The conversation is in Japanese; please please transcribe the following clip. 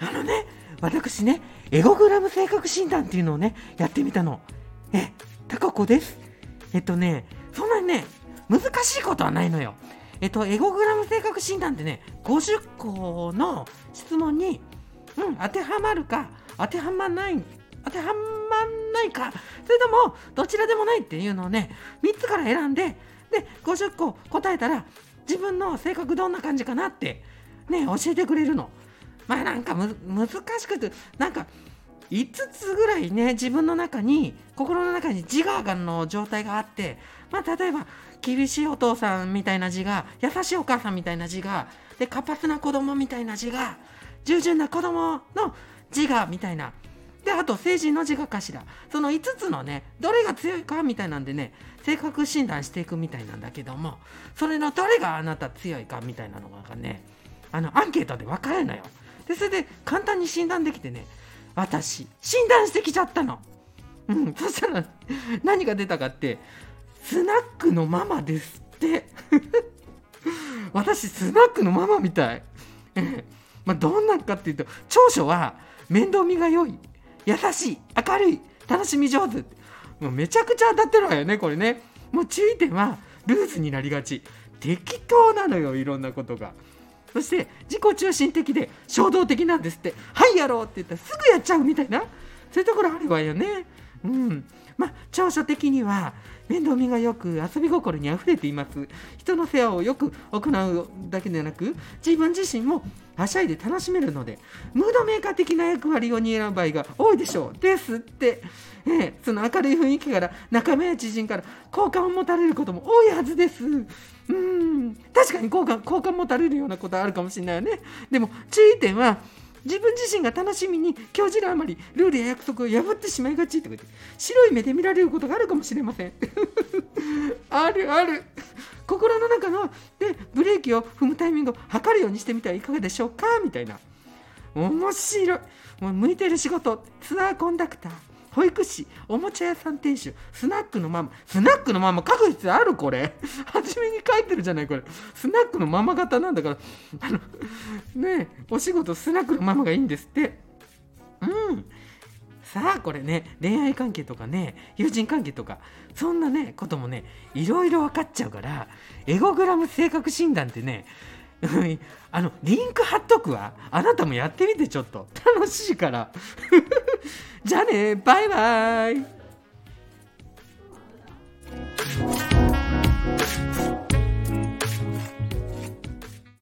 あのね私ねエゴグラム性格診断っていうのをねやってみたの。えタカ子です。えっとねそんなにね難しいことはないのよ。えっとエゴグラム性格診断ってね50個の質問にうん当てはまるか当てはまらない当てはまんないかそれともどちらでもないっていうのをね3つから選んでで50個答えたら自分の性格どんな感じかなってね教えてくれるの。まあなんかむ難しくてなんか5つぐらいね自分の中に心の中に自我の状態があってまあ例えば厳しいお父さんみたいな自我優しいお母さんみたいな自我で活発な子供みたいな自我従順な子供の自我みたいな。であと成人の自我かしら。その5つのねどれが強いかみたいなんでね性格診断していくみたいなんだけどもそれのどれがあなた強いかみたいなのがねあのアンケートで分かるのよ。でそれで簡単に診断できてね私診断してきちゃったの。うん。そしたら何が出たかってスナックのママですって。私スナックのママみたい。まあどんなかっていうと長所は面倒見が良い。優しい。明るい。楽しみ上手。もうめちゃくちゃ当たってるわよねこれね。もう注意点はルーズになりがち。適当なのよいろんなことが。そして自己中心的で衝動的なんですって。はいやろうって言ったらすぐやっちゃうみたいな。そういうところあるわよね。うん。ま長所的には面倒見がよく遊び心にあふれています。人の世話をよく行うだけでなく自分自身もはしゃいで楽しめるのでムードメーカー的な役割を担う場合が多いでしょうですって、え、その明るい雰囲気から仲間や知人から好感を持たれることも多いはずです。うん。確かに好感好感持たれるようなことはあるかもしれないよね。でも注意点は自分自身が楽しみに興じるあまりルールや約束を破ってしまいがちってこと白い目で見られることがあるかもしれません。あるある。心の中のでブレーキを踏むタイミングを測るようにしてみてはいかがでしょうか？みたいな。面白い。もう向いてる仕事。ツアーコンダクター。保育士、おもちゃ屋さん店主、スナックのママ、スナックのママ書く必要あるこれ。初めに書いてるじゃないこれ。スナックのママ型なんだから、あの、ねお仕事スナックのママがいいんですって。うん。さあこれね恋愛関係とかね友人関係とかそんなねこともねいろいろ分かっちゃうからエゴグラム性格診断ってねあのリンク貼っとくわあなたもやってみてちょっと楽しいから じゃあねバイバイ。